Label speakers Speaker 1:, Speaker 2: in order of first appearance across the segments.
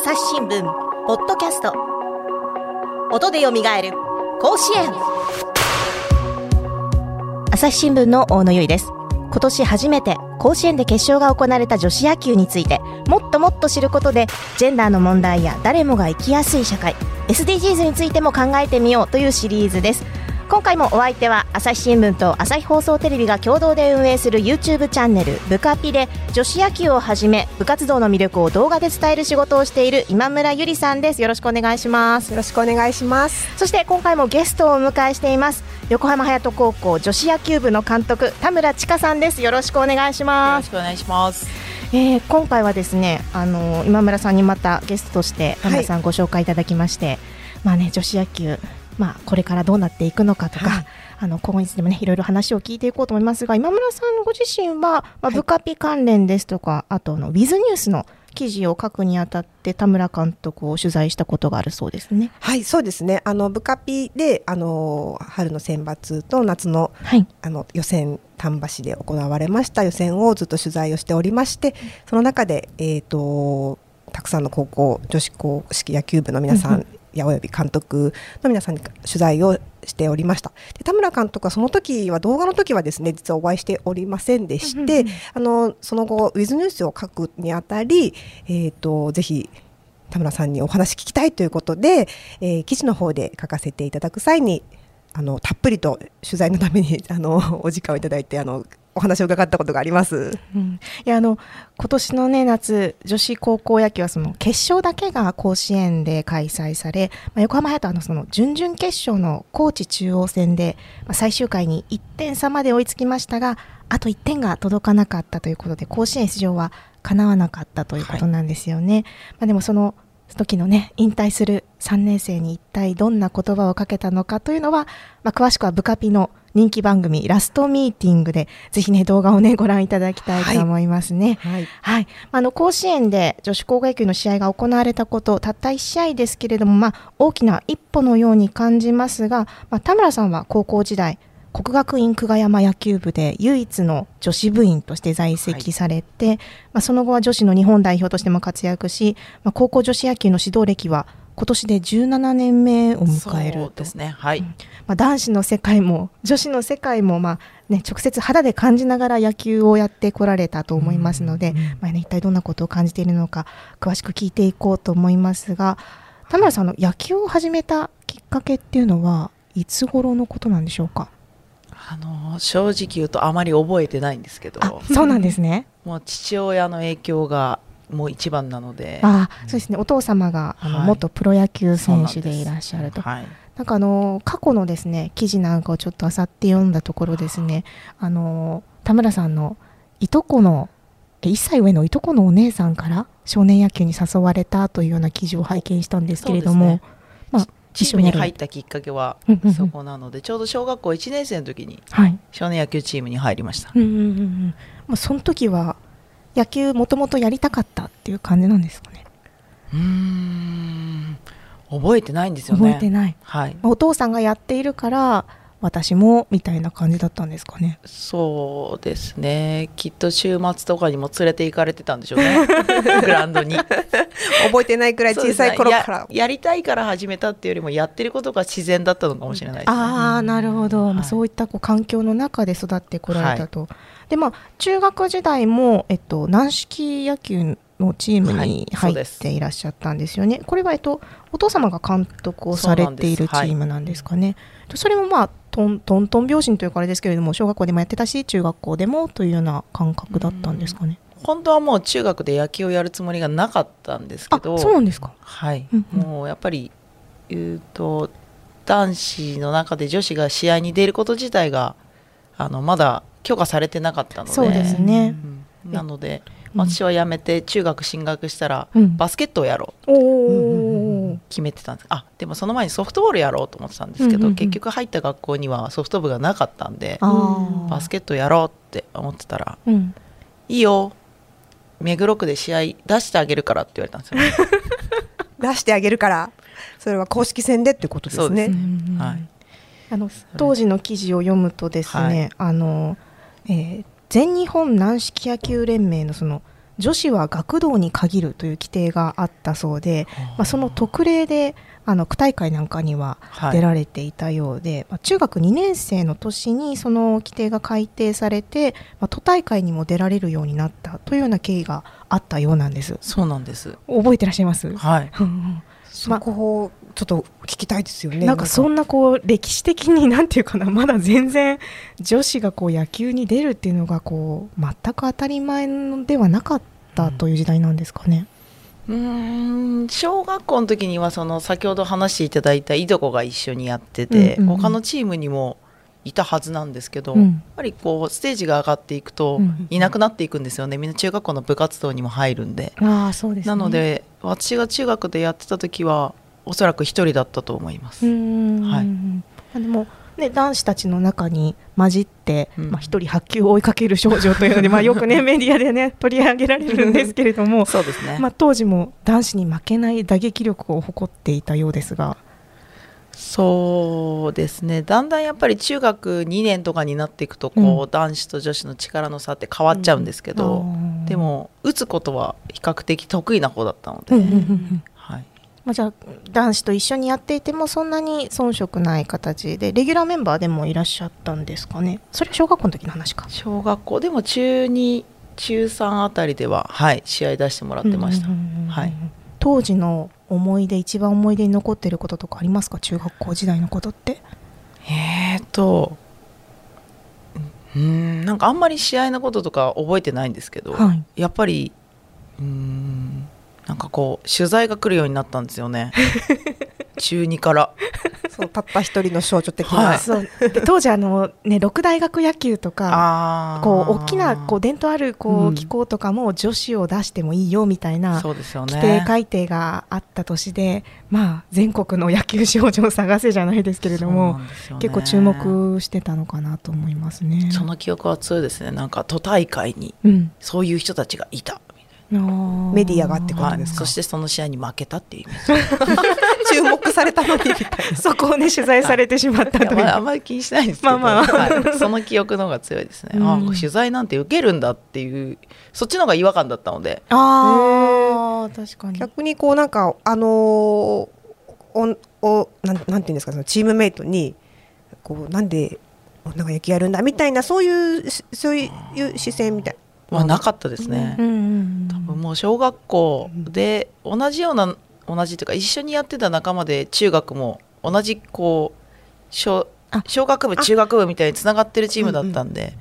Speaker 1: 朝日新聞ポッドキャスト。音でよみがえる甲子園。朝日新聞の大野由依です。今年初めて甲子園で決勝が行われた女子野球についてもっともっと知ることでジェンダーの問題や誰もが生きやすい社会 SDGs についても考えてみようというシリーズです。今回もお相手は朝日新聞と朝日放送テレビが共同で運営する YouTube チャンネル「ブカピ」で女子野球をはじめ部活動の魅力を動画で伝える仕事をしている今村ゆりさんです。よろしくお願いします。
Speaker 2: よろしくお願いします。
Speaker 1: そして今回もゲストをお迎えしています横浜隼人高校女子野球部の監督田村千佳さんです。よろしくお願いします。
Speaker 3: よろしくお願いします。
Speaker 1: えー、今回はですねあの今村さんにまたゲストとして田村さんご紹介いただきまして、はい、まあね女子野球まあ、これからどうなっていくのかとか、はい、あの今後についてもねいろいろ話を聞いていこうと思いますが今村さんご自身は、まあ、ブカピ関連ですとか、はい、あとのウィズニュースの記事を書くにあたって田村監督を取材したことがあるそうですね。
Speaker 2: はいそうですね。あのブカピであの春の選抜と夏の,、はい、あの予選丹波市で行われました予選をずっと取材をしておりましてその中で、えーと、たくさんの高校女子硬式野球部の皆さんやおよび監督の皆さんに取材をしておりました。で田村監督はその時は動画の時はですね実はお会いしておりませんでして、あのその後ウィズニュースを書くにあたり、えーと、ぜひ田村さんにお話聞きたいということで、えー、記事の方で書かせていただく際にあのたっぷりと取材のためにあのお時間をいただいてあのお話を伺ったことがあります。
Speaker 1: うん、いやあの今年のね夏女子高校野球はその決勝だけが甲子園で開催され、まあ、横浜隼人はのその準々決勝の高知中央戦で、まあ、最終回に1点差まで追いつきましたがあと1点が届かなかったということで甲子園出場は叶わなかったということなんですよね。はい、まあ、でもその時のね引退する3年生に一体どんな言葉をかけたのかというのは、まあ、詳しくはブカピの人気番組ラストミーティングでぜひね動画をねご覧いただきたいと思いますね。はい、はい、あの甲子園で女子高校野球の試合が行われたことたった1試合ですけれども、まあ、大きな一歩のように感じますが、まあ、田村さんは高校時代国学院久我山野球部で唯一の女子部員として在籍されて、はい、まあ、その後は女子の日本代表としても活躍し、まあ、高校女子野球の指導歴は今年で17年目を迎える
Speaker 3: ですね、はい、うん、
Speaker 1: まあ、男子の世界も女子の世界も、まあね、直接肌で感じながら野球をやってこられたと思いますので、うんうん、まあね、一体どんなことを感じているのか詳しく聞いていこうと思いますが田村さんの野球を始めたきっかけっていうのはいつ頃のことなんでしょうか？
Speaker 3: あの正直言うとあまり覚えてないんですけど。
Speaker 1: そうなんですね。
Speaker 3: もう父親の影響がもう一番なので。
Speaker 1: あそうですね。お父様があの、はい、元プロ野球選手でいらっしゃると。はい。なんかあの過去のですね記事なんかをちょっと漁って読んだところですね。あの田村さんのいとこの1歳上のいとこのお姉さんから少年野球に誘われたというような記事を拝見したんですけれども、ね、
Speaker 3: まあ、チームに入ったきっかけはそこなので、ちょうど小学校1年生の時に少年野球チームに入りました。うんうんうんう
Speaker 1: ん。まあ、その時は野球もともとやりたかったっていう感じなんですかね。
Speaker 3: うん。覚えてないんですよね。
Speaker 1: 覚えてない、はい、お父さんがやっているから私もみたいな感じだったんですかね。
Speaker 3: そうですね。きっと週末とかにも連れて行かれてたんでしょうね。グラウンドに。
Speaker 2: 覚えてないくらい小さい頃から。
Speaker 3: やりたいから始めたっていうよりもやってることが自然だったのかもしれないです、
Speaker 1: ね、ああなるほど、はい、まあ、そういったこう環境の中で育ってこられたと、はい、でまあ中学時代も、えっと、軟式野球のチームに入っていらっしゃったんですよね、はい、これは、えっと、お父様が監督をされているチームなんですかね。そそれもまあトントントン拍子というかあれですけれども小学校でもやってたし中学校でもというような感覚だったんですかね。
Speaker 3: 本当はもう中学で野球をやるつもりがなかったんですけど
Speaker 1: そうなんですか。
Speaker 3: はい、うんうん、もうやっぱり言うと男子の中で女子が試合に出ること自体があのまだ許可されてなかったので。
Speaker 1: そうですね、
Speaker 3: うん、なので、私は辞めて中学進学したら、バスケットをやろう。って決めてたんです。あでもその前にソフトボールやろうと思ってたんですけど、結局入った学校にはソフト部がなかったんでバスケットやろうって思ってたら、いいよ。目黒区で試合出してあげるからって言われたんですよ、
Speaker 2: 出してあげるから。それは公式戦でってことですね。すはい、
Speaker 1: あの当時の記事を読むとですね、はい、あの、えー、全日本軟式野球連盟のその女子は学童に限るという規定があったそうで、まあ、その特例であの区大会なんかには出られていたようで、はい、まあ、中学2年生の年にその規定が改定されて、まあ、都大会にも出られるようになったというような経緯があったようなんです。
Speaker 3: そうなんです。
Speaker 1: 覚えてらっしゃいます？
Speaker 3: はい。
Speaker 2: そこちょっと聞きたいですよね。
Speaker 1: なんかそんなこう歴史的になんていうかなまだ全然女子がこう野球に出るっていうのがこう全く当たり前ではなかったという時代なんですかね。
Speaker 3: うん小学校の時にはその先ほど話していただいたいとこが一緒にやってて、うんうん、他のチームにもいたはずなんですけど、うん、やっぱりこうステージが上がっていくといなくなっていくんですよね、みんな中学校の部活動にも入るんで。
Speaker 1: あそうです、ね、
Speaker 3: なので私が中学でやってた時はおそらく一人だったと思います。は
Speaker 1: い、でもね、男子たちの中に混じって、うん、まあ、一人白球を追いかける少女というので、まあ、よくねメディアでね取り上げられるんですけれども
Speaker 3: そうですね、
Speaker 1: まあ、当時も男子に負けない打撃力を誇っていたようですが。
Speaker 3: そうですね。だんだんやっぱり中学2年とかになっていくとこう、うん、男子と女子の力の差って変わっちゃうんですけど、うん、でも打つことは比較的得意な方だったので、はい
Speaker 1: まあ、じゃあ男子と一緒にやっていてもそんなに遜色ない形でレギュラーメンバーでもいらっしゃったんですかね。それは小学校の時の話か。
Speaker 3: 小学校。でも中2中3あたりでははい試合出してもらってました、はい。
Speaker 1: 当時の思い出一番思い出に残ってることとかありますか？中学校時代のことって。
Speaker 3: えーとうんなんかあんまり試合のこととか覚えてないんですけど、はい、やっぱりうんなんかこう取材が来るようになったんですよね。中2から。
Speaker 2: そうたった一人の少女的な、はい、
Speaker 1: そう。当時あの、ね、六大学野球とかこう大きなこう伝統あるこう機構とかも女子を出してもいいよみたいな規定改定があった年で、まあ、全国の野球少女を探せじゃないですけれども、ね、結構注目してたのかなと思いますね。
Speaker 3: その記憶は強いですね。なんか都大会にそういう人たちがいた、
Speaker 2: メディアがってことです
Speaker 3: か、はい、そしてその試合に負けたっていうイメージ
Speaker 2: 注目されたのにみたい
Speaker 1: な。そこをね取材されてしまったと
Speaker 3: いう、あ、んまり気にしないんですけど、まあまあ。はい、その記憶の方が強いですね、うん、あ取材なんて受けるんだっていうそっちの方が違和感だったので。
Speaker 1: あ確かに。
Speaker 2: 逆にこうなんかあのー、おおなんなんていうんですか？そのチームメイトにこうなんでなんか野球やるんだみたいなそういうそういう視線みたい。な
Speaker 3: はなかったですね、うん、多分もう小学校で同じような同じというか一緒にやってた仲間で中学も同じこう小小学部中学部みたいにつながってるチームだったんで、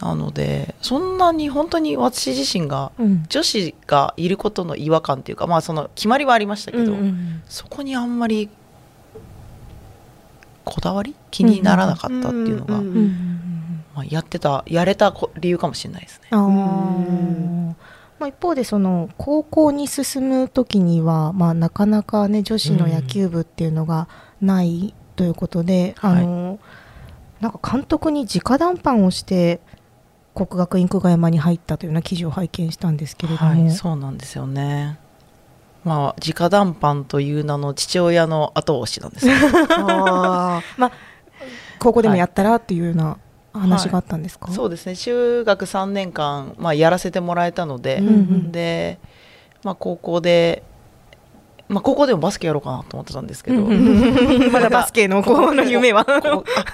Speaker 3: うん。うん、なのでそんなに本当に私自身が女子がいることの違和感っていうか、まあその決まりはありましたけど、うんうん、そこにあんまりこだわり？気にならなかったっていうのが。まあ、やってたやれた理由かもしれないですね。あ
Speaker 1: まあ、一方でその高校に進む時には、まあ、なかなかね女子の野球部っていうのがないということで、うん、あの、はい、なんか監督に直談判をして国学院久我山に入ったというような記事を拝見したんですけれども、はい、
Speaker 3: そうなんですよね。まあ直談判という名の父親の後押しなんです
Speaker 1: あまあ高校でもやったらっていうような、話があったんですか、
Speaker 3: はい、そうですね。中学3年間、まあ、やらせてもらえたので、うんうん、で、まあ、高校でまあ、高校でもバスケやろうかなと思ってたんですけど、
Speaker 1: まだバスケのこの夢は。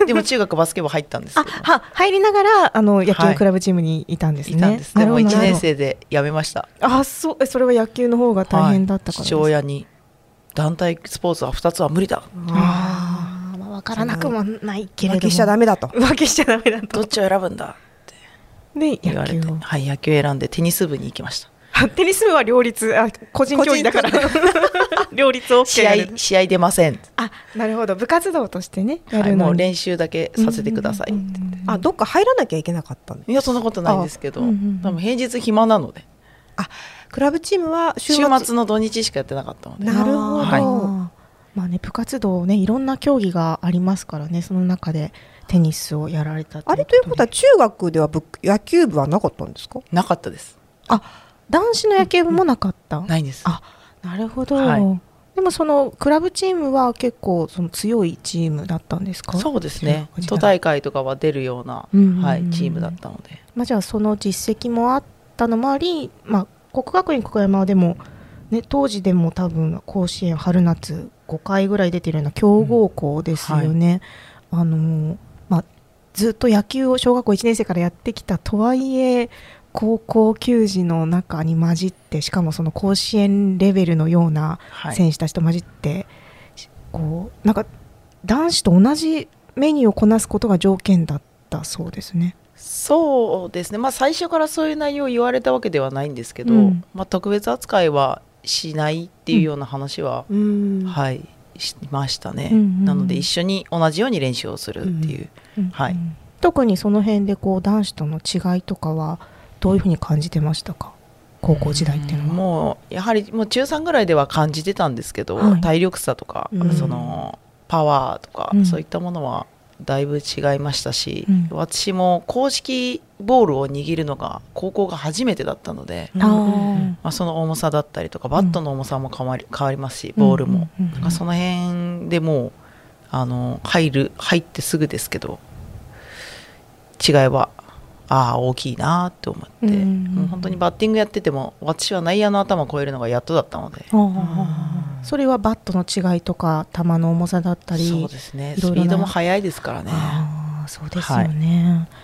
Speaker 3: でも中学バスケ部入ったんですけど。
Speaker 1: は入りながらあの野球クラブチームにいたんですね、はい、
Speaker 3: でも1年生で辞めました。
Speaker 1: あそうそれは野球の方が大変だったから、はい、
Speaker 3: 父親に団体スポーツは2つは無理だ。あ
Speaker 1: あ分からなくもないけれど
Speaker 2: も。浮気しちゃダメだと。
Speaker 1: 浮気しちゃダメだと。
Speaker 3: どっちを選ぶんだ？ってで言われて。はい野球選んでテニス部に行きました。
Speaker 1: テニス部は両立あ個人競技だから。両立を
Speaker 3: 試合試合出ません。
Speaker 1: あなるほど。部活動としてね
Speaker 3: やるの、はい、もう練習だけさせてくださいって
Speaker 2: あどっか入らなきゃいけなかった
Speaker 3: いやそんなことないんですけど、うんうん、多分平日暇なので。
Speaker 2: あクラブチームは
Speaker 3: 週末の土日しかやってなかったので。
Speaker 2: なるほど、はい、
Speaker 1: まあね部活動ねいろんな競技がありますからねその中でテニスをやられた
Speaker 2: あれということは中学では野球部はなかったんですか？
Speaker 3: なかったです。
Speaker 1: あ男子の野球部もなかった、
Speaker 3: ないです。
Speaker 1: あなるほど、はい、でもそのクラブチームは結構その強いチームだったんですか？
Speaker 3: そうですね。都大会とかは出るような、はい、チームだったので、
Speaker 1: まあ、じゃあその実績もあったのもあり、まあ、国学院久我山でも、ね、当時でも多分甲子園春夏5回ぐらい出てるような強豪校ですよね。うんはい、あのまあ、ずっと野球を小学校1年生からやってきたとはいえ高校球児の中に混じってしかもその甲子園レベルのような選手たちと混じって、はい、こうなんか男子と同じメニューをこなすことが条件だったそうですね。
Speaker 3: そうですね、まあ、最初からそういう内容を言われたわけではないんですけど、うん、まあ、特別扱いはしないっていうような話は、うん、はいしましたね、うんうん、なので一緒に同じように練習をするっていう、うんうん、はい、
Speaker 1: 特にその辺でこう男子との違いとかはどういうふうに感じてましたか？高校時代っていうのは、
Speaker 3: もうやはりもう中3ぐらいでは感じてたんですけど、はい、体力差とか、そのパワーとか、そういったものはだいぶ違いましたし、うん、私も公式ボールを握るのが高校が初めてだったので、うん、まあ、その重さだったりとかバットの重さも変わり変わりますしボールも、なんかその辺でもうあの入る入ってすぐですけど違いはああ大きいなって思って、もう本当にバッティングやってても私は内野の頭を越えるのがやっとだったので。
Speaker 1: それはバットの違いとか球の重さだったり
Speaker 3: そうですね。スピードも速いですからね。
Speaker 1: あそうですよね、はい「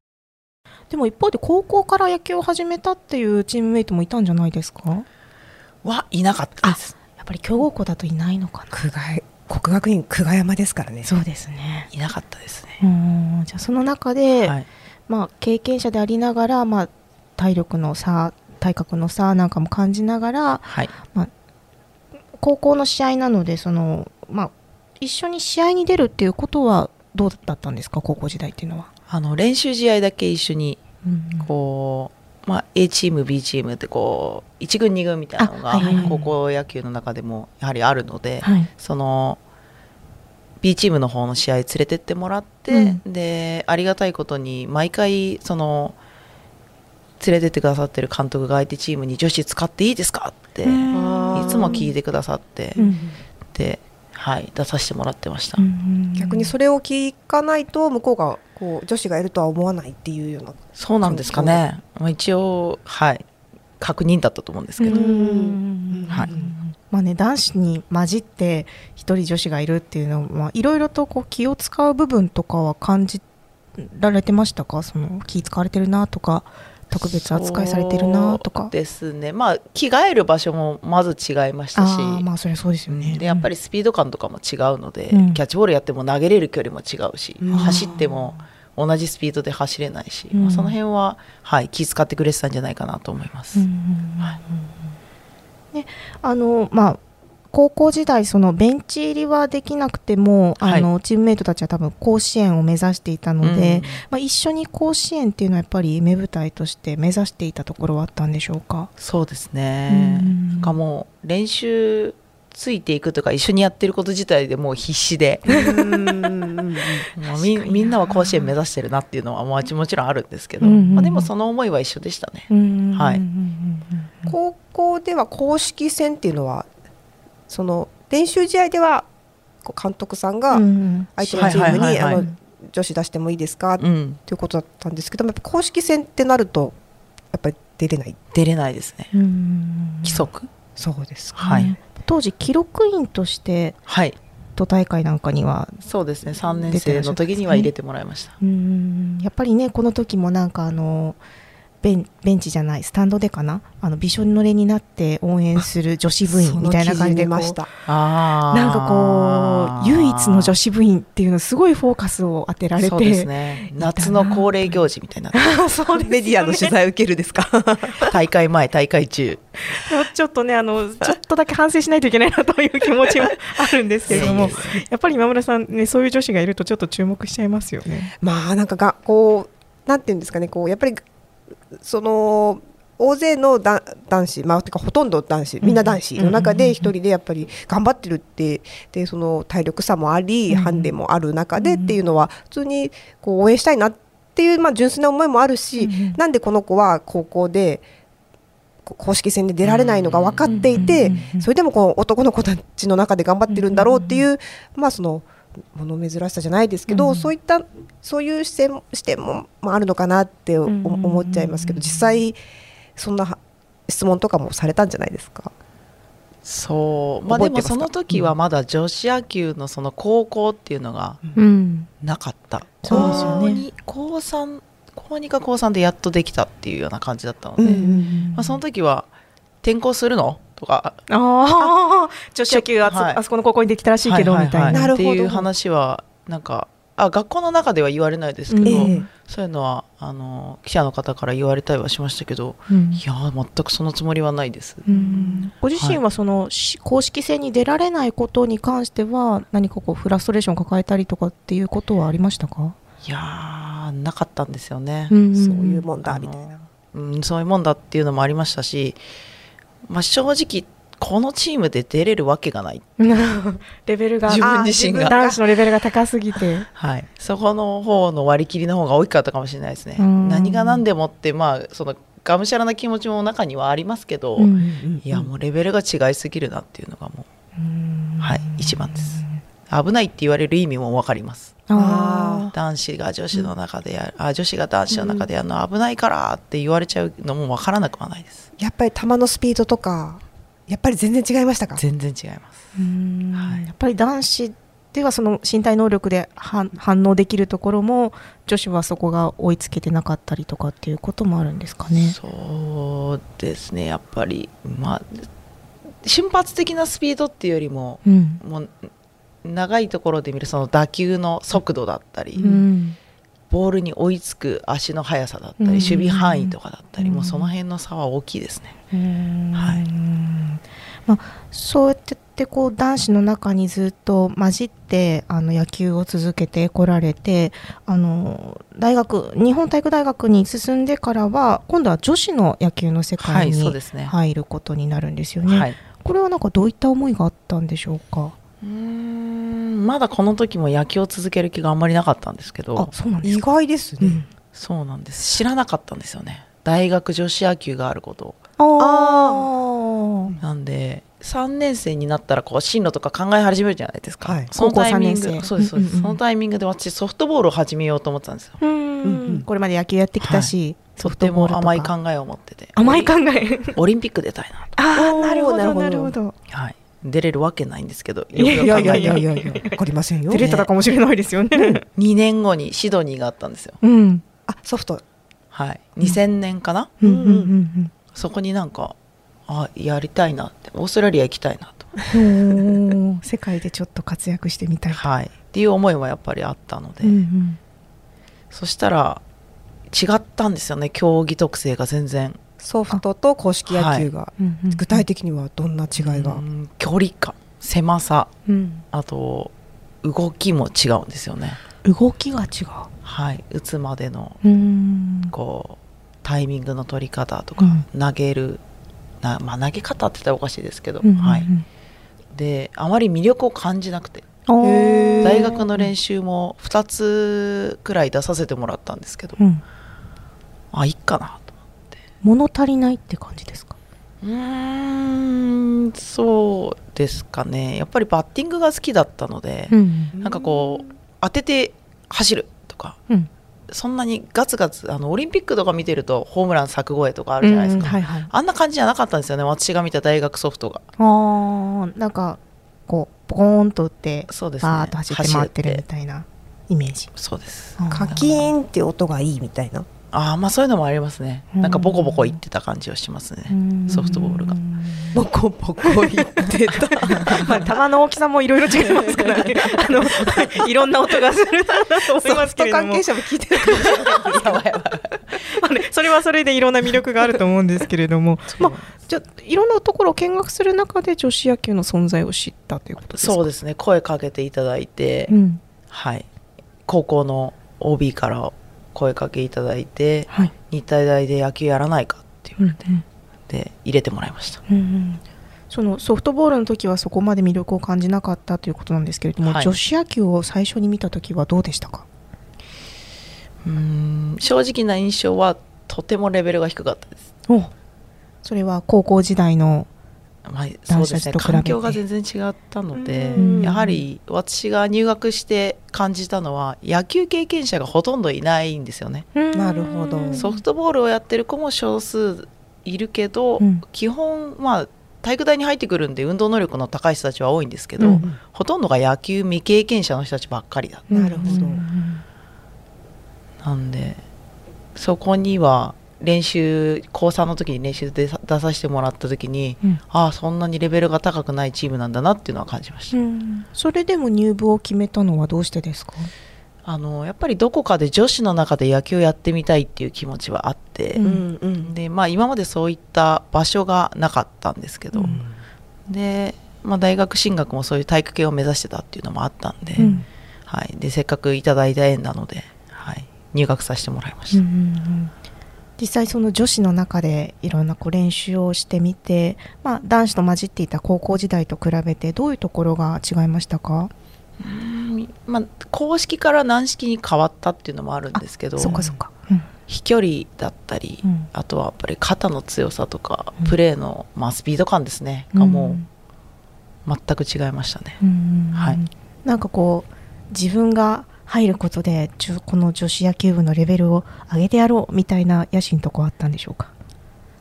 Speaker 1: でも一方で高校から野球を始めたっていうチームメイトもいたんじゃないですか？
Speaker 3: はい。なかったです。
Speaker 1: やっぱり強豪校だとい。ない。のかな。
Speaker 2: 久我国学院久我山ですからね。
Speaker 1: そうですね。
Speaker 3: い。なかったですね。
Speaker 1: うんじゃあその中で、はい、まあ経験者でありながら、まあ体力の差、体格の差なんかも感じながら、はい、まあ高校の試合なのでその、まあ、一緒に試合に出るってい。うことはどうだったんですか高校時代ってい。うのは。
Speaker 3: あの練習試合だけ一緒にこう、まあ、A チーム B チームってこう1軍2軍みたいなのが高校野球の中でもやはりあるので、はい、その B チームの方の試合連れてってもらって、うん、でありがたいことに毎回その連れてってくださってる監督が相手チームに女子使っていいですかっていつも聞いてくださって、うん、で、はい、出させてもらってました、
Speaker 2: 逆にそれを聞かないと向こうがこう女子がいるとは思わないっていうような。
Speaker 3: そうなんですかね、まあ、一応はい。確認だったと思うんですけど、はい。
Speaker 1: まあね、男子に混じって1人女子がいるっていうのはいろいろとこう気を使う部分とかは感じられてましたか？その気使われてるなとか特別扱いされてるなとか。
Speaker 3: ですね。まあ着替える場所もまず違いましたし。
Speaker 1: まあそれそうですよね、
Speaker 3: でやっぱりスピード感とかも違うので、うん、キャッチボールやっても投げれる距離も違うし、うん、走っても同じスピードで走れないし、うん、まあ、その辺は、はい、気遣ってくれてたんじゃないかなと思います。はい、
Speaker 1: ねあのまあ高校時代そのベンチ入りはできなくても、はい、あのチームメイトたちは多分甲子園を目指していたので、うん、まあ、一緒に甲子園っていうのはやっぱり夢舞台として目指していたところはあったんでしょうか？
Speaker 3: そうですね、うん、かも練習ついていくとか一緒にやってること自体でもう必死で。みみんなは甲子園目指してるなっていうのはもちもちろんあるんですけど、うんうん、まあ、でもその思いは一緒でしたね、はい、
Speaker 2: 高校では公式戦っていうのはその練習試合では監督さんが相手のチームに女子出してもいいですか、ということだったんですけども公式戦ってなるとやっぱり出れない。
Speaker 3: 出れないですね。規則？
Speaker 2: そうです、
Speaker 1: ね、はい、当時記録員としてはい。都大会なんかには
Speaker 3: そうですね。3年生の時には入れてもらいました、
Speaker 1: うん。やっぱりねこの時もなんかあのベンベンチじゃないスタンドでかな？あのびしょ濡れになって応援する女子部員みたいな感じでこうなんかこう唯一の女子部員っていうのすごいフォーカスを当てられて、
Speaker 3: ね、夏の恒例行事みたいな
Speaker 2: そう、ね、メディアの取材を受けるですか？
Speaker 3: 大会前大会中。
Speaker 1: ちょっとねあのちょっとだけ反省しないといけないなという気持ちもあるんですけれどもやっぱり今村さんねそういう女子がいるとちょっと注目しちゃいますよね。
Speaker 2: まあなんかがこうなんていうんですかねこうやっぱりその大勢のだ男子、まあ、てかほとんど男子みんな男子の中で一人でやっぱり頑張ってるってでその体力差もあり、ハンデもある中でっていうのは普通にこう応援したいなっていう、まあ、純粋な思いもあるし、なんでこの子は高校で公式戦で出られないのが分かっていてそれでもこの男の子たちの中で頑張ってるんだろうっていう、まあその物珍しさじゃないですけど、うん、そういったそういう視点視点も、まあ、あるのかなって思っちゃいますけど、実際そんな質問とかもされたんじゃないですか？
Speaker 3: そう。まあでもその時はまだ女子野球のその高校っていうのがなかった、うん、そうですよね。高3高2か高3でやっとできたっていうような感じだったので、うんうんうん、まあ、その時は転校するの？とか。あ
Speaker 1: あ 女子野球あ,、はい、あそこの高校にできたらしいけど、みたい
Speaker 3: な。っていう話はなんかあ学校の中では言われないですけど、うん、そういうのはあの記者の方から言われたりはしましたけど、うん、いや全くそのつもりはないです、うん、
Speaker 1: ご自身はその、はい、公式戦に出られないことに関しては何かこうフラストレーションを抱えたりとかっていうことはありましたか？
Speaker 3: いやなかったんですよね、
Speaker 2: そういうもんだみたいな、
Speaker 3: うん、そういうもんだっていうのもありましたしまあ、正直このチームで出れるわけがない。
Speaker 1: レベルが
Speaker 3: 自分自身が。
Speaker 1: 男子のレベルが高すぎて、
Speaker 3: はい、そこの方の割り切りの方が大きかったかもしれないですね。何が何でもってまあそのがむしゃらな気持ちも中にはありますけど、うん。うん。うん、いやもうレベルが違いすぎるなっていうのがもうはい一番です危ないって言われる意味も分かります。男子が女子の中でやる、あ女子が男子の中でやるのは危ないからって言われちゃうのも分からなくはないです。
Speaker 2: やっぱり球のスピードとかやっぱり全然違いましたか？
Speaker 3: 全然違います、
Speaker 1: はい、やっぱり男子ではその身体能力で反応できるところも女子はそこが追いつけてなかったりとかっていうこともあるんですかね？
Speaker 3: そうですね。やっぱりまあ瞬発的なスピードっていうよりも、うん、もう長いところで見るその打球の速度だったり、うん、ボールに追いつく足の速さだったり、うん、守備範囲とかだったり、もうその辺の差は大きいですね。はい。
Speaker 1: まあ、そうやってこう男子の中にずっと混じってあの野球を続けてこられてあの大学日本体育大学に進んでからは今度は女子の野球の世界に入ることになるんですよね。はい、これはなんかどういった思いがあったんでしょうか？
Speaker 3: うん。まだこの時も野球を続ける気があんまりなかったんですけど。
Speaker 2: そうなんです意外ですね、うん、
Speaker 3: そうなんです。知らなかったんですよね。大学女子野球があることああなんで3年生になったらこう進路とか考え始めるじゃないですか、はい、そのタイミング。そうですそうです、うんうん、そのタイミングで私ソフトボールを始めようと思ってたんですよ、うん。う
Speaker 1: ん、これまで野球やってきたし、はい。
Speaker 3: ソフトボール甘い考えを持ってて。
Speaker 1: 甘い考え。
Speaker 3: オリンピック出たいな
Speaker 1: と。ああなるほど。なるほど。
Speaker 3: はい出れるわけないんですけど
Speaker 2: いやいやいやいやいや。分かりませんよ
Speaker 1: 出れたかもしれないですよね、
Speaker 3: 2年後にシドニーがあったんですよ、
Speaker 1: うん、
Speaker 2: あソフト。
Speaker 3: はい。2000年かな、うんうんうんうん、そこになんかあやりたいなって。オーストラリア行きたいなと。
Speaker 1: 世界でちょっと活躍してみたい。
Speaker 3: はい。っていう思いはやっぱりあったので、うんうん、そしたら違ったんですよね。競技特性が全然
Speaker 2: ソフトと公式野球が、はい、具体的にはどんな違いが、
Speaker 3: 距離感狭さ、うん、あと動きも違うんですよね。
Speaker 1: 動きが違う。
Speaker 3: はい。打つまでのこうタイミングの取り方とか、うん、投げるな、まあ、投げ方って言ったらおかしいですけど、うんうんうん、はい。であまり魅力を感じなくて大学の練習も2つくらい出させてもらったんですけど、うん、あいっかな
Speaker 1: 物足りないって感じですか？
Speaker 3: うんそうですかね。やっぱりバッティングが好きだったので、うん、なんかこう当てて走るとか、うん、そんなにガツガツあのオリンピックとか見てるとホームラン柵越えとかあるじゃないですか、うんはいはい、あんな感じじゃなかったんですよね私が見た大学ソフトが。
Speaker 1: あなんかこうポコーンと打ってそうです、ね、バーッと走って回ってるみたいなイメージ。
Speaker 3: そうです。
Speaker 2: カキーンって音がいいみたいな
Speaker 3: ああまあそういうのもありますね。なんかボコボコいってた感じはしますね。ソフトボールが。
Speaker 2: ボコボコいってた。
Speaker 1: まあ球の大きさもいろいろ違いますからね。あのいろんな音がするなと思いますけれども。
Speaker 2: 関係者も聞いてるかもしれない。ま
Speaker 1: あね、それはそれでいろんな魅力があると思うんですけれども。まあじゃいろんなところを見学する中で女子野球の存在を知ったということですか？
Speaker 3: そうですね。声かけていただいて、うん、はい。高校の OB から声かけいただいて、はい、日体大で野球やらないかって言われて、うんうん、で入れてもらいました、
Speaker 1: うんうん、そのソフトボールの時はそこまで魅力を感じなかったということなんですけれども、はい、女子野球を最初に見た時はどうでしたか？
Speaker 3: うん正直な印象はとてもレベルが低かったです。
Speaker 1: それは高校時代の
Speaker 3: まあ、そうですね。環境が全然違ったのでやはり私が入学して感じたのは野球経験者がほとんどいないんですよね。
Speaker 2: なるほど。
Speaker 3: ソフトボールをやってる子も少数いるけど、うん、基本まあ体育大に入ってくるんで運動能力の高い人たちは多いんですけど、うん、ほとんどが野球未経験者の人たちばっかりだった
Speaker 2: なるほど、
Speaker 3: なんでそこには練習高3の時に練習で出させてもらった時に、うん、ああそんなにレベルが高くないチームなんだなっていうのは感じました、うん、
Speaker 1: それでも入部を決めたのはどうしてですか？
Speaker 3: あのやっぱりどこかで女子の中で野球をやってみたいっていう気持ちはあって、うん。うん、でまあ、今までそういった場所がなかったんですけど、でまあ、大学進学もそういう体育系を目指してたっていうのもあったんで,、はい、でせっかくいただいた縁なので、はい、入学させてもらいました。うんうんうん
Speaker 1: 実際その女子の中でいろんなこう練習をしてみて、まあ、男子と混じっていた高校時代と比べてどういうところが違いましたか？
Speaker 3: うんまあ、公式から軟式に変わったっていうのもあるんですけど
Speaker 1: そかそか、
Speaker 3: うん、飛距離だったり、うん、あとはやっぱり肩の強さとか、うん、プレーの、まあ、スピード感ですね。がもう全く違いましたね。はい、
Speaker 1: なんかこう自分が入ることでこの女子野球部のレベルを上げてやろうみたいな野心とかあったんでしょうか？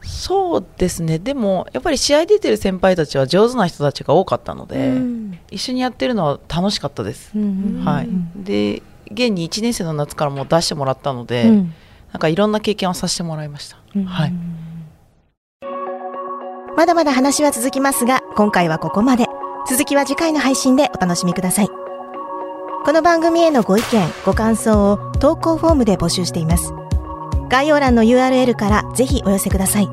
Speaker 3: そうですね。でもやっぱり試合出てる先輩たちは上手な人たちが多かったので、うん、一緒にやってるのは楽しかったです、うんはい、で現に1年生の夏からもう出してもらったので、うん、なんかいろんな経験をさせてもらいました、はい。
Speaker 4: まだまだ話は続きますが今回はここまで。続きは次回の配信でお楽しみくださいこの番組へのご意見、ご感想を投稿フォームで募集しています。概要欄の URL からぜひお寄せください。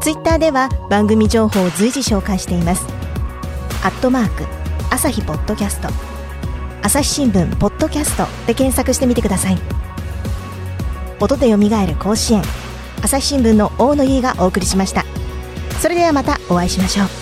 Speaker 4: ツイッターでは番組情報を随時紹介しています。アットマーク、朝日ポッドキャスト、朝日新聞ポッドキャストで検索してみてください。音で蘇る甲子園、朝日新聞の大野優がお送りしました。それではまたお会いしましょう。